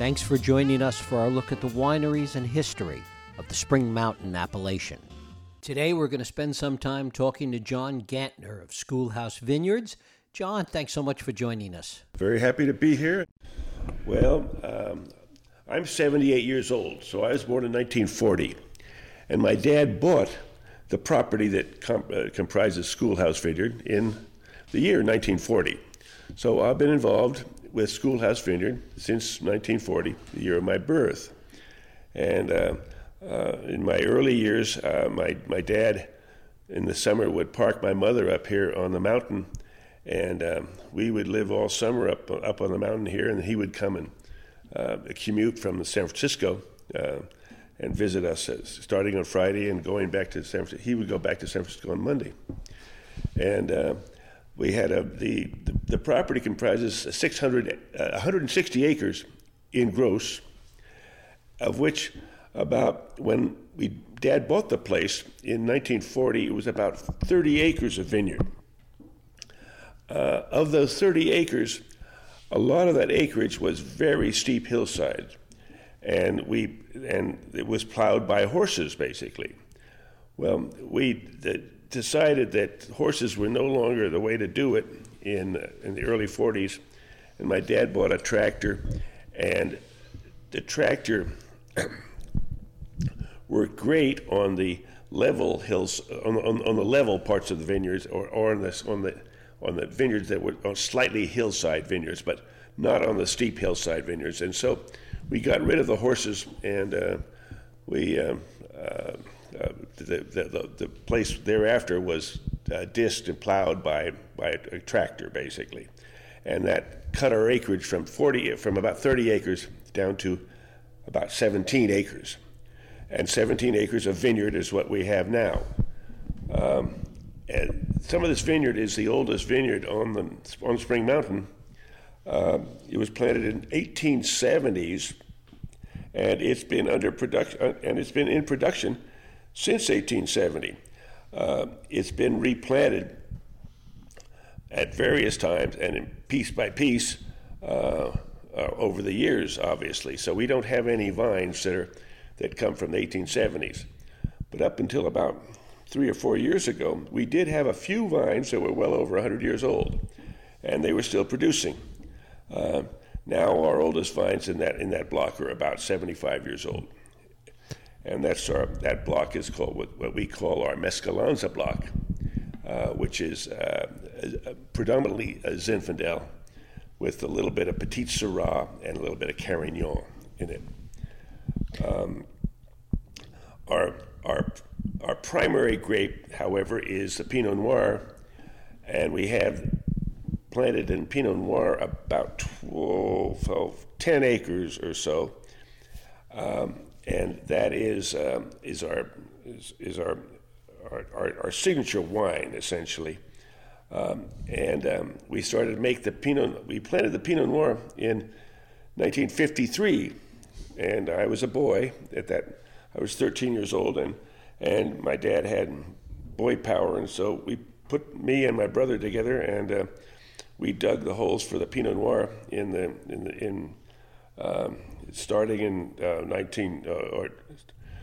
Thanks for joining us for our look at the wineries and history of the Spring Mountain appellation. Today we're going to spend some time talking to John Gantner of Schoolhouse Vineyards. John, thanks so much for joining us. Very happy to be here. Well, um, I'm 78 years old, so I was born in 1940. And my dad bought the property that uh, comprises Schoolhouse Vineyard in the year 1940. So I've been involved with Schoolhouse Vineyard since 1940, the year of my birth. And uh, uh, in my early years, uh, my, my dad in the summer would park my mother up here on the mountain, and um, we would live all summer up, up on the mountain here, and he would come and uh, commute from San Francisco uh, and visit us uh, starting on Friday and going back to San Francisco. He would go back to San Francisco on Monday. And we had a, the, the, the property comprises 600, 160 acres in gross, of which about when we dad bought the place in 1940 it was about 30 acres of vineyard. Uh, of those 30 acres a lot of that acreage was very steep hillside and we and it was plowed by horses basically. Well we the, decided that horses were no longer the way to do it in in the early 40s and my dad bought a tractor and the tractor worked great on the level hills, on, on, on the level parts of the vineyards, or, or on, this, on, the, on the vineyards that were on slightly hillside vineyards, but not on the steep hillside vineyards. And so we got rid of the horses and uh, we. Um, uh, uh, the, the, the, place thereafter was uh, disked and plowed by, by a, tractor, basically. And that cut our acreage from 40, from about 30 acres down to about 17 acres and 17 acres of vineyard is what we have now. Um, and some of this vineyard is the oldest vineyard on the on Spring Mountain. Uh, it was planted in 1870s, and it's been under production uh, and it's been in production since 1870. Uh, it's been replanted at various times and piece by piece uh, uh, over the years, obviously. So we don't have any vines that are that come from the 1870s. But up until about three or four years ago, we did have a few vines that were well over 100 years old, and they were still producing. Uh, now our oldest vines in that in that block are about 75 years old, and that's our that block is called what, what we call our Mescolanza block, uh, which is uh, predominantly a Zinfandel with a little bit of Petite Sirah and a little bit of Carignan in it. Um, our, our, our primary grape, however, is the Pinot Noir, and we have planted in Pinot Noir about 12, 10 acres or so. Um, and that is, um, is, our, is, is our, our, our, our, signature wine, essentially. Um, and um, we started to make the Pinot, we planted the Pinot Noir in 1953 and I was a boy at that. I was 13 years old, and and my dad had boy power, and so we put me and my brother together, and uh, we dug the holes for the Pinot Noir in the in the, in um, starting in uh, 19 uh, or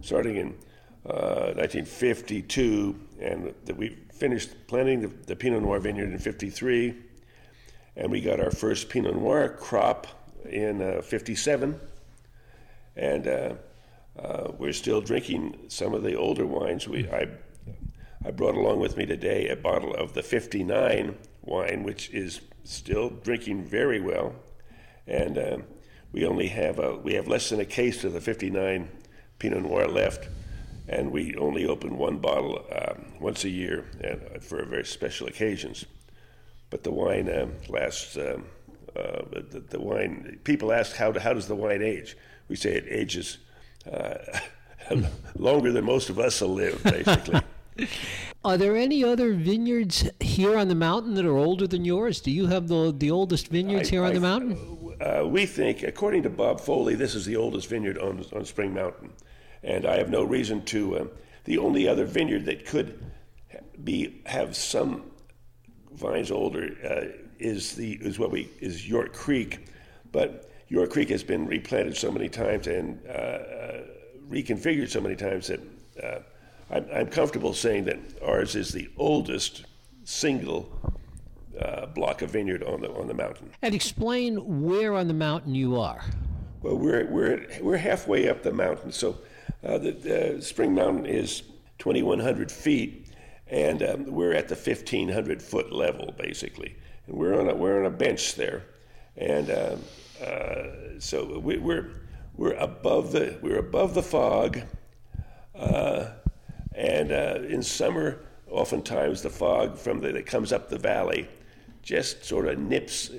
starting in 1952, uh, and the, we finished planting the, the Pinot Noir vineyard in 53, and we got our first Pinot Noir crop in uh, 57 and uh, uh, we're still drinking some of the older wines. We I I brought along with me today a bottle of the 59 wine, which is still drinking very well, and uh, we only have a, we have less than a case of the 59 Pinot Noir left, and we only open one bottle um, once a year and, uh, for very special occasions. But the wine uh, lasts. Um, uh, the, the, wine. People ask how how does the wine age? we say it ages uh, longer than most of us will live, basically. Are there any other vineyards here on the mountain that are older than yours? Do you have the the oldest vineyards I, here on I, the mountain? Uh, we think, according to Bob Foley, this is the oldest vineyard on on Spring Mountain, and I have no reason to. Uh, the only other vineyard that could be have some vines older uh, is the is what we is York Creek, but York Creek has been replanted so many times and uh, uh, reconfigured so many times that I'm, I'm, comfortable saying that ours is the oldest single uh, block of vineyard on the on the mountain. And explain where on the mountain you are. Well, we're we're we're halfway up the mountain. So uh, the, Spring Mountain is 2,100 feet, and um, we're at the 1,500 foot level basically. And we're on a we're on a bench there, and um, uh, so we, are we're, we're above the we're above the fog, uh, and uh, in summer, oftentimes the fog from the, that comes up the valley just sort of nips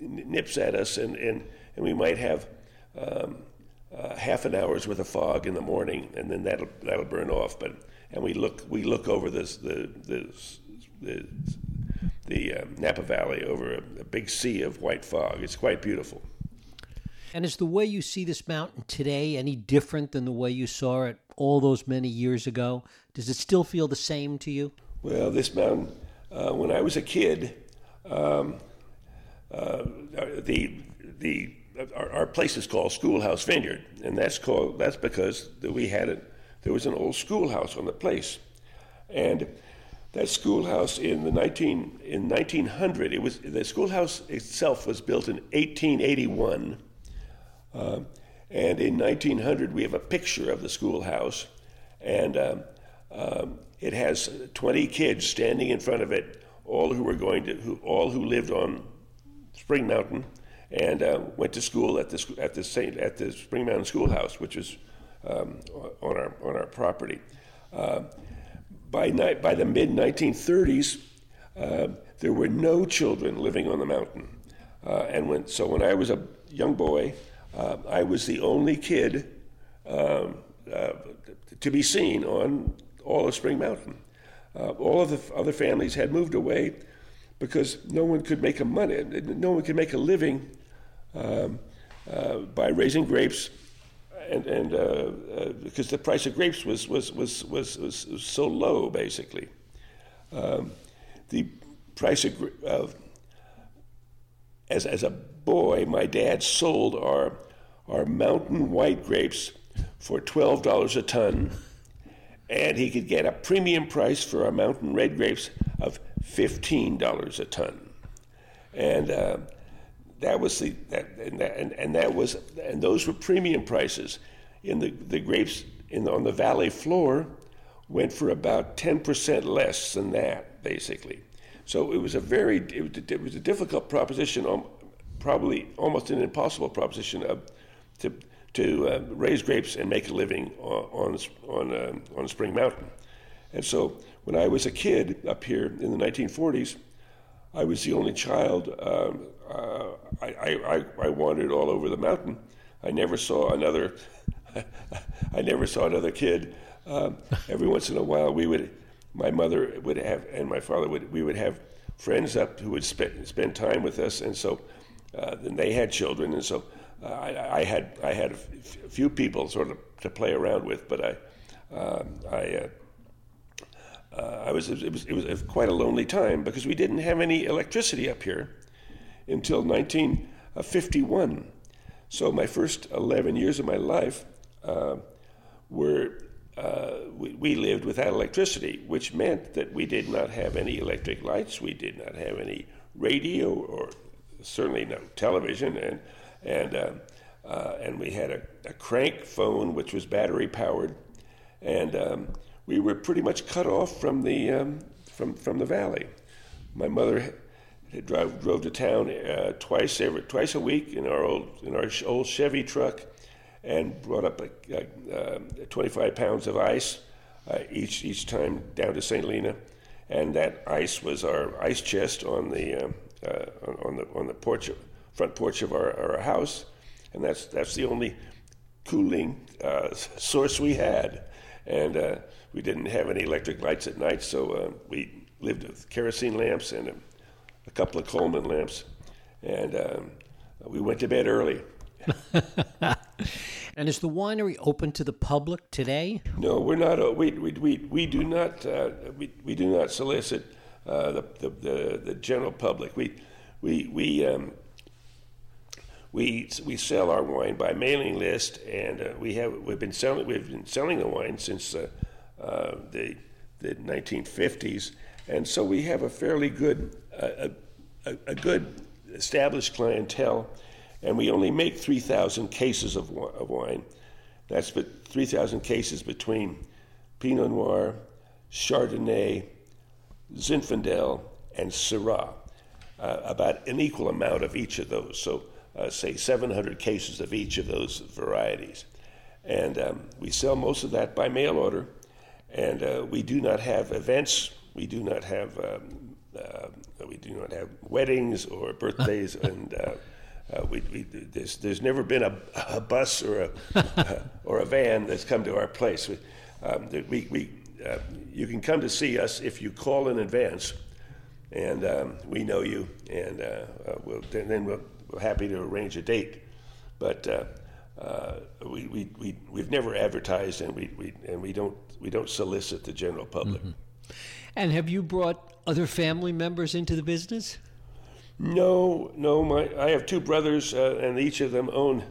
nips at us, and, and, and we might have um, uh, half an hour's worth of fog in the morning, and then that'll that'll burn off. But and we look we look over this the the the, the um, Napa Valley over a, a big sea of white fog. It's quite beautiful. And is the way you see this mountain today any different than the way you saw it all those many years ago? Does it still feel the same to you? Well, this mountain, uh, when I was a kid, um, uh, the the our, our, place is called Schoolhouse Vineyard, and that's called that's because we had it. There was an old schoolhouse on the place, and that schoolhouse in the 19 in 1900 it was the schoolhouse itself was built in 1881 uh, and in 1900 we have a picture of the schoolhouse and um, um, it has 20 kids standing in front of it all who were going to who all who lived on spring mountain and uh, went to school at the at the Saint at the spring mountain schoolhouse which was um, on our on our property uh, by, by the mid 1930s, uh, there were no children living on the mountain. Uh, and when, so when I was a young boy, uh, I was the only kid um, uh, to be seen on all of Spring Mountain. Uh, all of the other families had moved away because no one could make a money, no one could make a living um, uh, by raising grapes and and uh, uh, because the price of grapes was was was was, was, was so low, basically, um, the price of, of as as a boy, my dad sold our our mountain white grapes for twelve dollars a ton, and he could get a premium price for our mountain red grapes of fifteen dollars a ton, and. Uh, that was the that and, that and, and that was and those were premium prices. In the the grapes in on the valley floor went for about ten percent less than that, basically. So it was a very it was, it was a difficult proposition, um, probably almost an impossible proposition of, to to uh, raise grapes and make a living on on on, uh, on Spring Mountain. And so when I was a kid up here in the 1940s, I was the only child. Um, uh, I, I, I wandered all over the mountain. I never saw another. I never saw another kid. Um, every once in a while, we would, my mother would have, and my father would, we would have friends up who would spend spend time with us, and so uh, then they had children, and so uh, I, I, had I had a few people sort of to play around with, but I um, I. Uh, uh, I was it, was it was quite a lonely time because we didn't have any electricity up here, until 1951. So my first 11 years of my life uh, were uh, we, we, lived without electricity, which meant that we did not have any electric lights, we did not have any radio, or certainly no television, and and uh, uh and we had a, a, crank phone which was battery powered, and um, we were pretty much cut off from the um, from from the valley. My mother drove drove to town uh, twice every twice a week in our old in our old Chevy truck, and brought up a, a, a 25 pounds of ice uh, each each time down to St. Helena, and that ice was our ice chest on the uh, on the on the porch front porch of our, our house, and that's that's the only cooling uh, source we had, and uh, we didn't have any electric lights at night, so uh, we lived with kerosene lamps and a couple of Coleman lamps, and um, we went to bed early. and is the winery open to the public today? No, we're not. Uh, we, we, we, we do not uh, we, we do not solicit uh, the, the, the, the general public. We we we um, we we sell our wine by mailing list, and uh, we have we've been selling we've been selling the wine since uh, uh, the the 1950s, and so we have a fairly good a, a, good established clientele, and we only make 3,000 cases of, of wine. That's but 3,000 cases between Pinot Noir, Chardonnay, Zinfandel, and Syrah. Uh, about an equal amount of each of those. So, uh, say 700 cases of each of those varieties. And um, we sell most of that by mail order. And uh, we do not have events. We do not have um, uh, we do not have weddings or birthdays, and uh, uh, we, we, there's, there's never been a, a bus or a or a van that's come to our place. We, um, we, we you can come to see us if you call in advance and um, we know you, and uh, uh, we'll, then we'll, we're happy to arrange a date. But uh, uh, we, we, we, we've never advertised, and we, we, and we, don't, we don't solicit the general public. Mm-hmm. And have you brought other family members into the business? No, no. My, I have two brothers, uh, and each of them own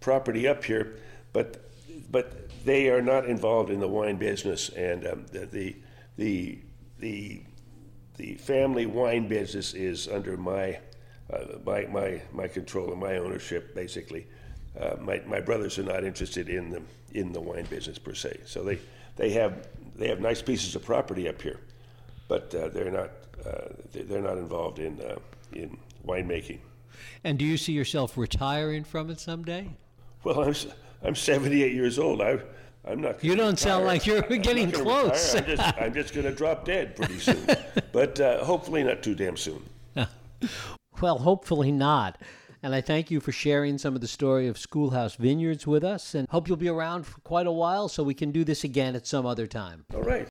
property up here, but, but they are not involved in the wine business, and um, the, the, the, the the family wine business is under my uh, my, my my control and my ownership basically. Uh, my, my brothers are not interested in the in the wine business per se, so they they have they have nice pieces of property up here, but uh, they're not uh, they're not involved in uh, in winemaking. And do you see yourself retiring from it someday? Well, I'm I'm 78 years old. I I'm not. You don't retire. sound like you're getting close. I'm just, I'm just going to drop dead pretty soon, but uh, hopefully not too damn soon. well, hopefully not. And I thank you for sharing some of the story of Schoolhouse Vineyards with us, and hope you'll be around for quite a while so we can do this again at some other time. All right.